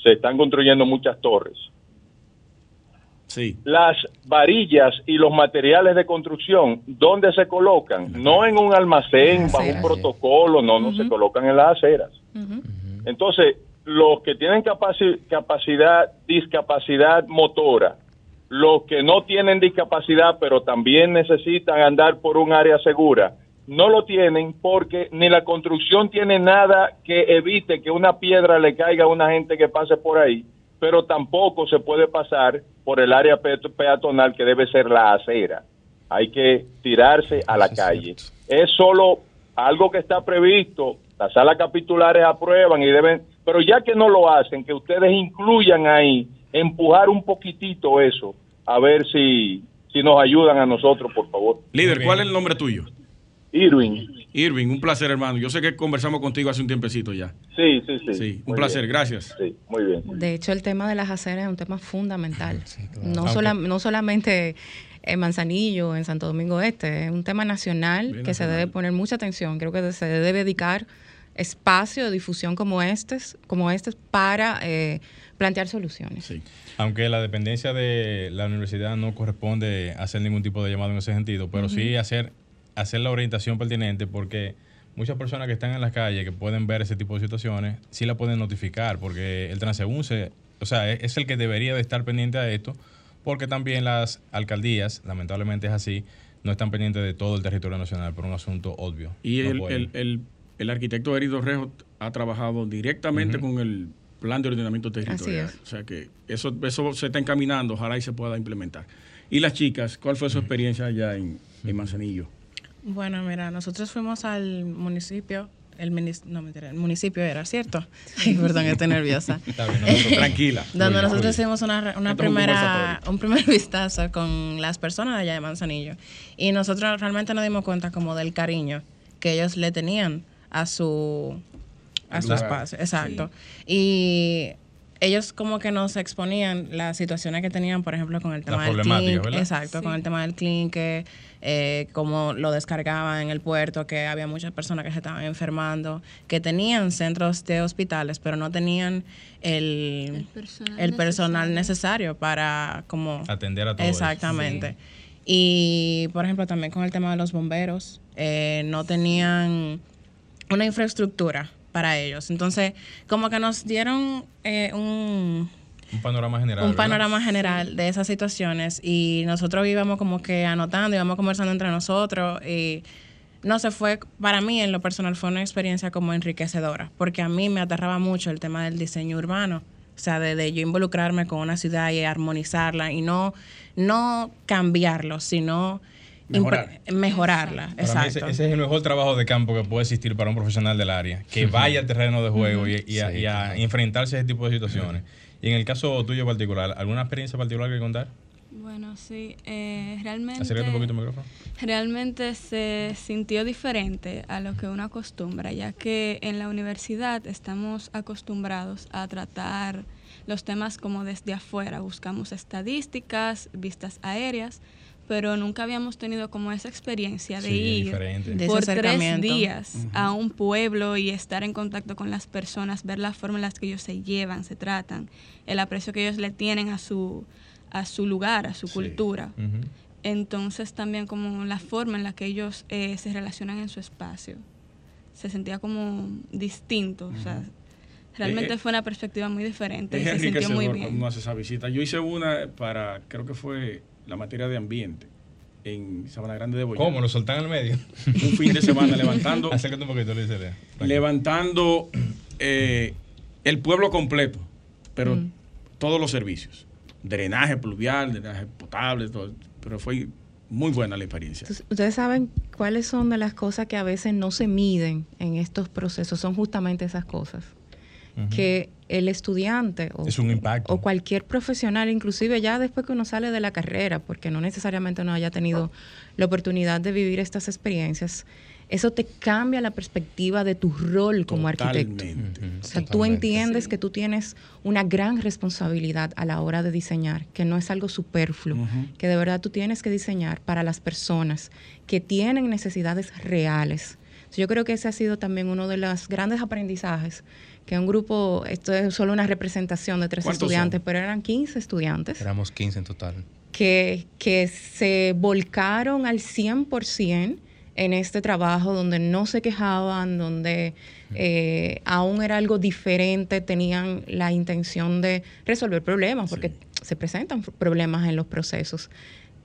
se están construyendo muchas torres. Sí. Las varillas y los materiales de construcción, ¿dónde se colocan? No en un almacén, bajo un protocolo, no, no se colocan en las aceras. Entonces, los que tienen capaci- capacidad, discapacidad motora, los que no tienen discapacidad, pero también necesitan andar por un área segura, no lo tienen porque ni la construcción tiene nada que evite que una piedra le caiga a una gente que pase por ahí, pero tampoco se puede pasar por el área pe- peatonal que debe ser la acera. Hay que tirarse a la Eso es calle. Es solo algo que está previsto, las salas capitulares aprueban y deben, pero ya que no lo hacen, que ustedes incluyan ahí, empujar un poquitito eso, a ver si, si nos ayudan a nosotros, por favor. Líder. ¿cuál es el nombre tuyo? Irwin. Irving, un placer, hermano. Yo sé que conversamos contigo hace un tiempecito ya. Sí, sí, sí. Sí, un Muy placer, bien. gracias. Sí, muy bien. De hecho, el tema de las aceras es un tema fundamental. no, Aunque- sola- no solamente en Manzanillo, en Santo Domingo Este. Es un tema nacional Bien que se debe poner mucha atención. Creo que se debe dedicar espacio de difusión como este, como este para eh, plantear soluciones. Sí. Aunque la dependencia de la universidad no corresponde hacer ningún tipo de llamado en ese sentido, pero sí hacer, hacer la orientación pertinente porque muchas personas que están en las calles que pueden ver ese tipo de situaciones, sí la pueden notificar porque el transeúnce, o sea, es, es el que debería de estar pendiente a esto porque también las alcaldías, lamentablemente es así, no están pendientes de todo el territorio nacional por un asunto obvio. Y No el, el, el, el arquitecto Herido Rejo ha trabajado directamente con el plan de ordenamiento territorial. Así es. O sea que eso, eso se está encaminando, ojalá y se pueda implementar. Y las chicas, ¿cuál fue su experiencia allá en, en Manzanillo? Bueno, mira, nosotros fuimos al municipio, el, no, mentira, el municipio era, ¿cierto? Ay, perdón, estoy nerviosa. Está bien, nosotros- Tranquila. Donde nosotros hicimos una, re- una un primera, un primer vistazo con las personas de allá de Manzanillo. Y nosotros realmente nos dimos cuenta como del cariño que ellos le tenían a su, a su lugar. espacio. Exacto. Y ellos como que nos exponían las situaciones que tenían, por ejemplo, con el tema del clink. ¿verdad? Exacto, con el tema del clinque, eh, cómo lo descargaban en el puerto, que había muchas personas que se estaban enfermando, que tenían centros de hospitales, pero no tenían el, El personal el personal necesario. necesario para como Atender a todo eso. Exactamente. Y, por ejemplo, también con el tema de los bomberos, eh, no tenían una infraestructura para ellos. Entonces, como que nos dieron eh, un, un panorama general. un ¿verdad? panorama general de esas situaciones y nosotros íbamos como que anotando, íbamos conversando entre nosotros y no se fue, para mí en lo personal fue una experiencia como enriquecedora, porque a mí me aterraba mucho el tema del diseño urbano, o sea, de, de yo involucrarme con una ciudad y armonizarla y no, no cambiarlo, sino Mejorar. mejorarla. Para mí ese, Exacto. ese es el mejor trabajo de campo que puede existir para un profesional del área, que vaya al terreno de juego y, y a, Sí, y a claro. enfrentarse a ese tipo de situaciones. Y en el caso tuyo particular, ¿alguna experiencia particular que contar? Bueno, sí, eh, realmente, Acércate un poquito el micrófono. realmente se sintió diferente a lo que uno acostumbra, ya que en la universidad estamos acostumbrados a tratar los temas como desde afuera, buscamos estadísticas, vistas aéreas, pero nunca habíamos tenido como esa experiencia de Sí, ir. De por tres días a un pueblo y estar en contacto con las personas, ver la forma en la que ellos se llevan, se tratan, el aprecio que ellos le tienen a su, a su lugar, a su cultura. Entonces también como la forma en la que ellos eh, se relacionan en su espacio. Se sentía como distinto, o sea, realmente Eh, eh, fue una perspectiva muy diferente y se sintió muy bien. cuando hace esa visita. Yo hice una para, creo que fue la materia de ambiente en Sabana Grande de Boyacá. ¿Cómo? ¿Lo soltan al medio? Un fin de semana levantando, Acércate un poquito, Luis. Levantando eh, el pueblo completo, pero todos los servicios. Drenaje pluvial, drenaje potable, todo. Pero fue muy buena la experiencia. Ustedes saben cuáles son de las cosas que a veces no se miden en estos procesos, son justamente esas cosas. Que el estudiante o, Es un impacto. o cualquier profesional, inclusive ya después que uno sale de la carrera, porque no necesariamente uno haya tenido la oportunidad de vivir estas experiencias, eso te cambia la perspectiva de tu rol como arquitecto. O sea, tú entiendes que tú tienes una gran responsabilidad a la hora de diseñar, que no es algo superfluo, que de verdad tú tienes que diseñar para las personas que tienen necesidades reales. Yo creo que ese ha sido también uno de los grandes aprendizajes, que un grupo, esto es solo una representación de tres ¿Cuántos estudiantes, son? pero eran 15 estudiantes Éramos 15 en total. que, que se volcaron al 100% en este trabajo, donde no se quejaban, donde eh, aún era algo diferente, tenían la intención de resolver problemas, porque se presentan problemas en los procesos.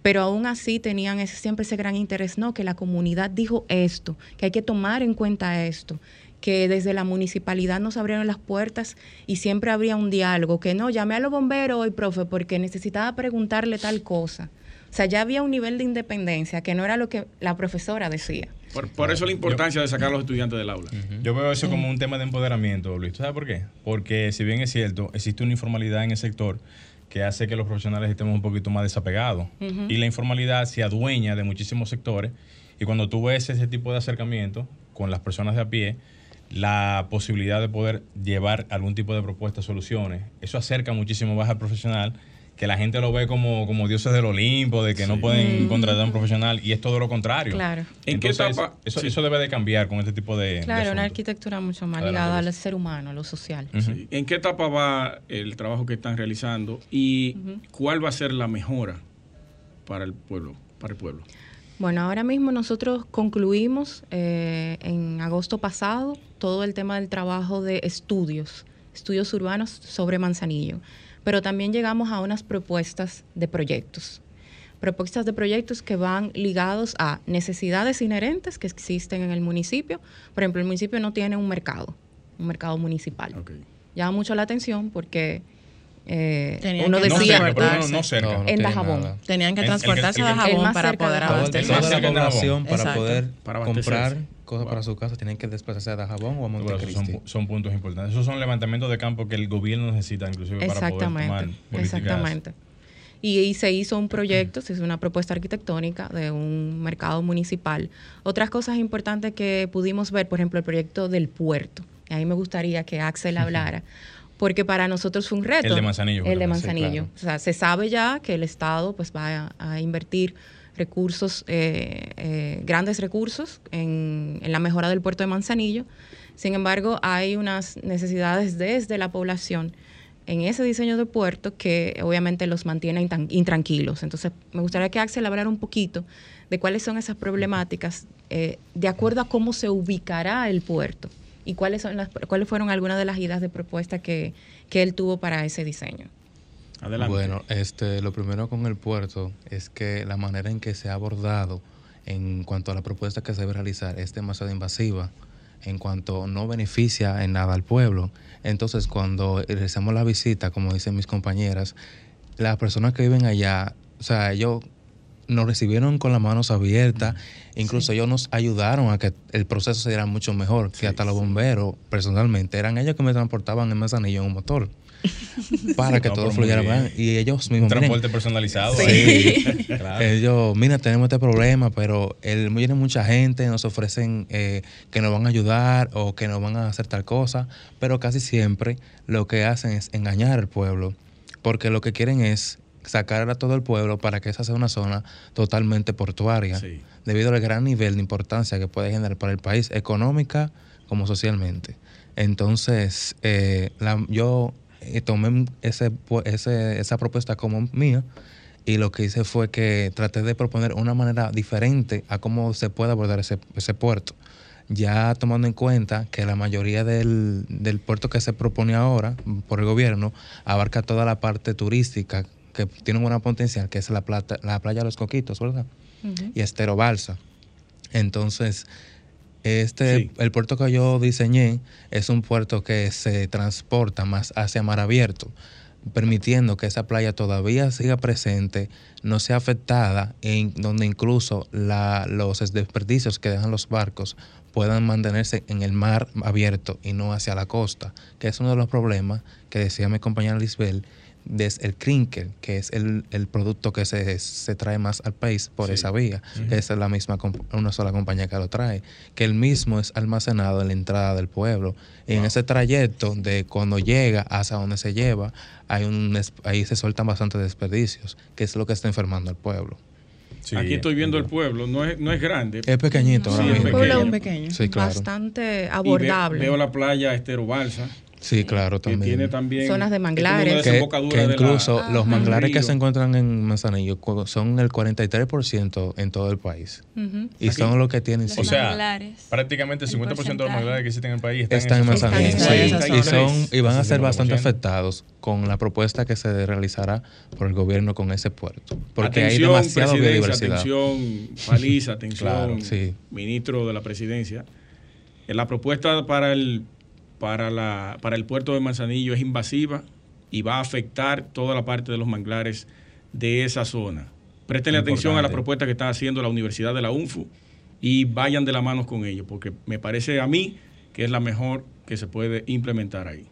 Pero aún así tenían ese, siempre ese gran interés, no, que la comunidad dijo esto, que hay que tomar en cuenta esto, que desde la municipalidad nos abrieron las puertas y siempre habría un diálogo, que no, llamé a los bomberos hoy, profe, porque necesitaba preguntarle tal cosa. O sea, ya había un nivel de independencia que no era lo que la profesora decía. Por, por eso la importancia de sacar a los estudiantes del aula. Yo veo eso como un tema de empoderamiento, Luis. ¿Tú sabes por qué? Porque si bien es cierto, existe una informalidad en el sector que hace que los profesionales estemos un poquito más desapegados. Y la informalidad se adueña de muchísimos sectores. Y cuando tú ves ese tipo de acercamiento con las personas de a pie, la posibilidad de poder llevar algún tipo de propuesta, soluciones, eso acerca muchísimo más al profesional que la gente lo ve como, como dioses del Olimpo, de que no pueden contratar a un profesional, y es todo lo contrario. Claro. ¿En qué etapa? Eso, Sí. eso debe de cambiar con este tipo de. de Claro, una arquitectura mucho más ligada al ser humano, a lo social. Sí. ¿En qué etapa va el trabajo que están realizando y cuál va a ser la mejora para el pueblo? Para el pueblo. Bueno, ahora mismo nosotros concluimos eh, en agosto pasado todo el tema del trabajo de estudios, estudios urbanos sobre Manzanillo, pero también llegamos a unas propuestas de proyectos. Propuestas de proyectos que van ligados a necesidades inherentes que existen en el municipio. Por ejemplo, el municipio no tiene un mercado, un mercado municipal. Llama mucho la atención porque eh, uno No decía cerca, no cerca. No, no en Dajabón. nada. Tenían que El- el que- transportarse el a Dajabón para poder Abastecer. toda la población para Exacto. poder Para comprar cosas Wow. para su casa tienen que desplazarse a Dajabón o a Montecristi. son, son puntos importantes. Esos son levantamientos de campo que el gobierno necesita, inclusive, para poder tomar Exactamente, políticas. exactamente. Y, y se hizo un proyecto, se hizo una propuesta arquitectónica de un mercado municipal. Otras cosas importantes que pudimos ver, por ejemplo, el proyecto del puerto. Y ahí me gustaría que Axel hablara, porque para nosotros fue un reto. El de Manzanillo, El de Manzanillo. claro. O sea, se sabe ya que el Estado pues va a, a invertir recursos, eh, eh, grandes recursos en, en la mejora del puerto de Manzanillo. Sin embargo, hay unas necesidades desde la población en ese diseño de puerto que obviamente los mantiene intranquilos. Entonces, me gustaría que Axel hablara un poquito de cuáles son esas problemáticas eh, de acuerdo a cómo se ubicará el puerto y cuáles son las cuáles fueron algunas de las ideas de propuesta que, que él tuvo para ese diseño. Adelante. Bueno, este, lo primero con el puerto es que la manera en que se ha abordado en cuanto a la propuesta que se debe realizar es demasiado invasiva, en cuanto no beneficia en nada al pueblo. Entonces, cuando realizamos la visita, como dicen mis compañeras, las personas que viven allá, o sea, ellos nos recibieron con las manos abiertas, incluso ellos nos ayudaron a que el proceso se diera mucho mejor, que hasta los bomberos, personalmente, eran ellos que me transportaban en Manzanillo en un motor para que No, todo fluyera bien. Y ellos mismos, miren, transporte personalizado. Sí. Claro. ellos, mira, tenemos este problema, pero el, viene mucha gente, nos ofrecen eh, que nos van a ayudar o que nos van a hacer tal cosa, pero casi siempre lo que hacen es engañar al pueblo, porque lo que quieren es sacar a todo el pueblo para que esa sea una zona totalmente portuaria, Sí. debido al gran nivel de importancia que puede generar para el país, económica como socialmente. Entonces, eh, la- yo eh, tomé ese, ese- esa propuesta como mía y lo que hice fue que traté de proponer una manera diferente a cómo se puede abordar ese, ese puerto. Ya tomando en cuenta que la mayoría del, del puerto que se propone ahora por el gobierno abarca toda la parte turística que tiene un gran potencial, que es la, plata, la playa de los Coquitos, ¿verdad? Y Estero Balsa. Entonces, este, Sí. el puerto que yo diseñé es un puerto que se transporta más hacia mar abierto, permitiendo que esa playa todavía siga presente, no sea afectada, en donde incluso la- los desperdicios que dejan los barcos puedan mantenerse en el mar abierto y no hacia la costa, que es uno de los problemas que decía mi compañera Lisbel, es el clinker, que es el, el producto que se, se trae más al país por Sí. esa vía, que es la misma, una sola compañía que lo trae, que el mismo es almacenado en la entrada del pueblo. Y en ese trayecto de cuando llega hasta donde se lleva, hay un, ahí se sueltan bastantes desperdicios, que es lo que está enfermando al pueblo. Sí, Aquí estoy viendo el pueblo, no es, no es grande. Es pequeñito Sí, es. Un pueblo pequeño. pequeño. Sí, claro. Bastante Y ve- abordable. veo la playa Estero Balsa, Sí, claro, que también. tiene también Zonas de es como una manglares. que, la- incluso Ah, los manglares que se encuentran en Manzanillo son el 43% en todo el país. Y son los que tienen... Los O sea, manglares. prácticamente el El 50% de los manglares que existen en el país están, están en. Manzanillo. Están sí. y, son, y van a ser 60%. bastante afectados con la propuesta que se realizará por el gobierno con ese puerto. Porque hay demasiada biodiversidad. Atención, Paliza, atención, Claro, sí. ministro de la presidencia. La propuesta para el, para, la, para el puerto de Manzanillo es invasiva y va a afectar toda la parte de los manglares de esa zona. Presten atención a la propuesta que está haciendo la Universidad de la UNFU y vayan de la mano con ellos, porque me parece a mí que es la mejor que se puede implementar ahí.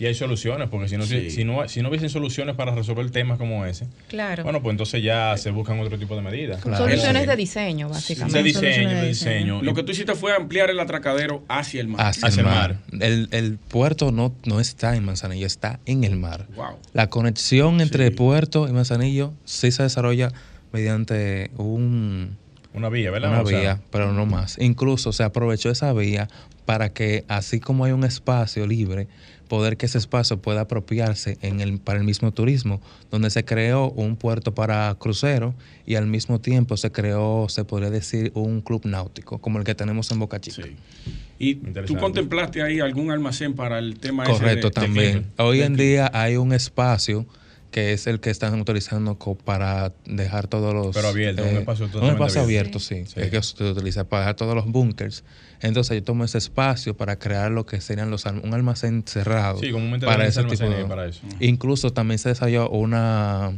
Y hay soluciones, porque si no, Sí. si, no, si no hubiesen soluciones para resolver temas como ese, Claro. bueno, pues entonces ya se buscan otro tipo de medidas. Claro. Soluciones de diseño, de básicamente. diseño, Soluciones de de diseño. Lo que tú hiciste fue ampliar el atracadero hacia el mar. Hacia, Hacia el el mar. mar. El, el puerto no, no está en Manzanillo, está en el mar. Wow. La conexión entre Sí. puerto y Manzanillo sí se desarrolla mediante un, Una vía, ¿verdad? una O sea, vía, pero no más. Incluso se aprovechó esa vía para que, así como hay un espacio libre, poder que ese espacio pueda apropiarse en el, para el mismo turismo, donde se creó un puerto para cruceros y al mismo tiempo se creó, se podría decir, un club náutico, como el que tenemos en Boca Chica. Sí. ¿Y tú contemplaste ahí algún almacén para el tema ese Correcto, de- también. Hoy en día hay un espacio que es el que están utilizando para dejar todos los... eh, Pero abierto, un espacio Un totalmente espacio abierto. sí. Sí. Es que se utiliza para dejar todos los bunkers. Entonces yo tomo ese espacio para crear lo que serían los un almacén cerrado. Sí, comúnmente para ese tipo de... para eso. Incluso también se desarrolló una...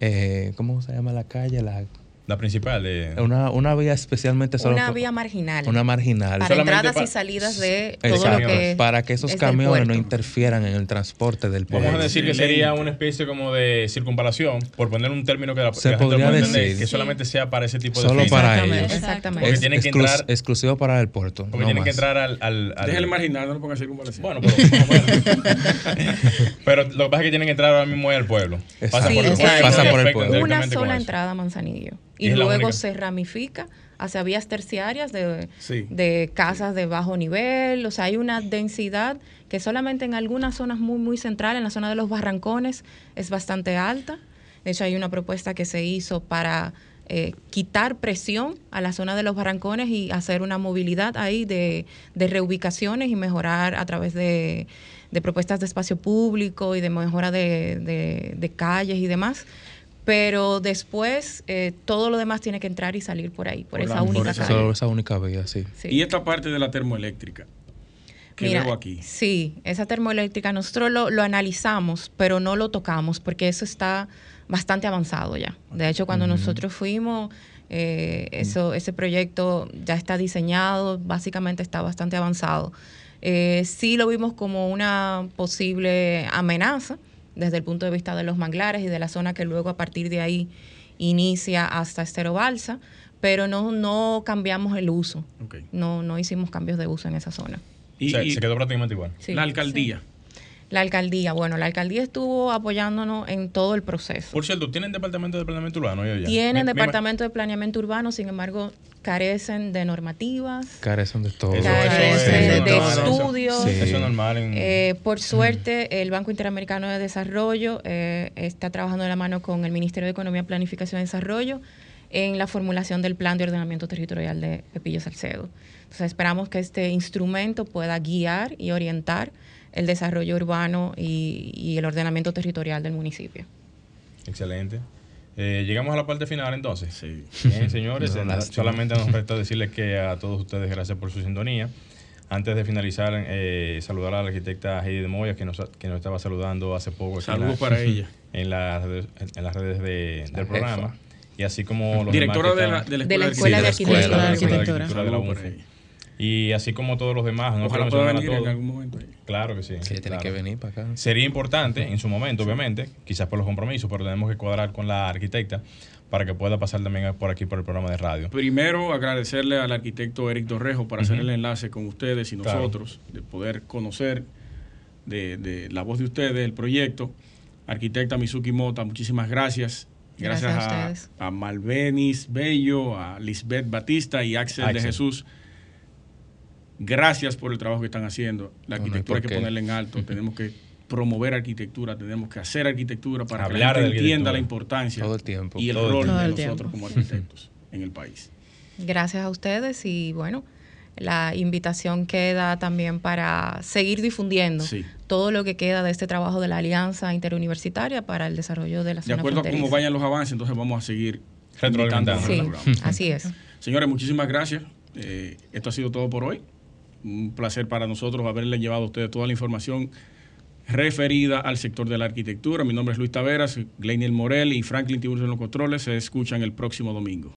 eh, ¿Cómo se llama la calle? La, La principal de... una, una vía especialmente solo... Una vía marginal. Una marginal. para Solamente entradas pa- y salidas de todo Exacto, lo que para que esos es camiones no interfieran en el transporte del pueblo. Vamos a decir que sería una especie como de circunvalación, por poner un término que la, Se que podría pueda entender, decir. que Sí. solamente sea para ese tipo de Solo fines. para Exactamente. ellos. Exactamente. Porque tienen que entrar- exclusivo para el puerto. Porque no tienen que más. entrar al... al, al- Déjale marginal, no lo pongas circunvalación. Bueno, pero, pero lo que pasa es que tienen que entrar ahora mismo al pueblo. Pasa Exacto. por el Sí, pueblo, pasa por el pueblo. una sola entrada Manzanillo. Y luego se ramifica hacia vías terciarias de, Sí. de casas de bajo nivel. O sea, hay una densidad que solamente en algunas zonas muy, muy centrales, en la zona de los barrancones, es bastante alta. De hecho, hay una propuesta que se hizo para eh, quitar presión a la zona de los barrancones y hacer una movilidad ahí de, de reubicaciones y mejorar a través de, de propuestas de espacio público y de mejora de- de calles y demás. Pero después eh, todo lo demás tiene que entrar y salir por ahí, por, Por esa la- por única esa- calle. Solo esa única vía, sí. Sí. Y esta parte de la termoeléctrica que Mira, veo aquí. Sí, esa termoeléctrica nosotros lo, lo analizamos, pero no lo tocamos porque eso está bastante avanzado ya. De hecho, cuando nosotros fuimos, eh, eso, ese proyecto ya está diseñado, básicamente está bastante avanzado. Eh, sí lo vimos como una posible amenaza desde el punto de vista de los manglares y de la zona que luego a partir de ahí inicia hasta Estero Balsa, pero no, no cambiamos el uso. No, no hicimos cambios de uso en esa zona. Y, se, y se quedó prácticamente igual. Sí. la alcaldía. La alcaldía, bueno, la alcaldía estuvo apoyándonos en todo el proceso. Por cierto, ¿tienen departamento de planeamiento urbano? ellos ya? Tienen Me- me- departamento de planeamiento urbano, sin embargo, carecen de normativas, Carecen de todo. Carecen de estudios. Sí. Eso es normal en... Eh, por suerte, el Banco Interamericano de Desarrollo eh, está trabajando de la mano con el Ministerio de Economía, Planificación y Desarrollo en la formulación del plan de ordenamiento territorial de Pepillo Salcedo. Entonces, esperamos que este instrumento pueda guiar y orientar el desarrollo urbano y, y el ordenamiento territorial del municipio. Excelente. Eh, llegamos a la parte final entonces. Sí. Bien, señores, No, eh, solamente nos resta decirles que a todos ustedes gracias por su sintonía. Antes de finalizar, eh, saludar a la arquitecta Heidi de Moya, que nos, que nos estaba saludando hace poco. Saludos la- para ella. En, las redes- en las redes de- La del jefa. programa. Y así como los Directora de la, de la De la Escuela de de la Arquitectura. Escuela de Arquitectura. Arquitectura para. Y así como todos los demás. no Ojalá pueda venir en algún momento. ahí. Claro que sí. Que tiene claro. que venir para acá. Sería importante en su momento, obviamente, quizás por los compromisos, pero tenemos que cuadrar con la arquitecta para que pueda pasar también por aquí por el programa de radio. Primero, agradecerle al arquitecto Eric Torrejo por hacer el enlace con ustedes y Claro. nosotros, de poder conocer de, de la voz de ustedes, el proyecto. Arquitecta Mizuki Mota, muchísimas gracias. Gracias, Gracias a a, Malvenis Bello, a Lisbeth Batista y Axel, de. Jesús. Gracias por el trabajo que están haciendo. La No, no hay arquitectura hay que ponerla en alto. tenemos que promover arquitectura, tenemos que hacer arquitectura para que la de gente entienda la importancia Todo el tiempo. y el Todo rol de nosotros tiempo. como arquitectos en el país. Gracias a ustedes y bueno, la invitación queda también para seguir difundiendo Sí. todo lo que queda de este trabajo de la Alianza Interuniversitaria para el desarrollo de la De zona acuerdo a cómo vayan los avances, entonces vamos a seguir Retroalimentando. Sí, así es. Señores, muchísimas gracias. Eh, esto ha sido todo por hoy. Un placer para nosotros haberle llevado a ustedes toda la información referida al sector de la arquitectura. Mi nombre es Luis Taveras, Gleiniel Morel y Franklin Tiburcio en los controles. Se escuchan el próximo domingo.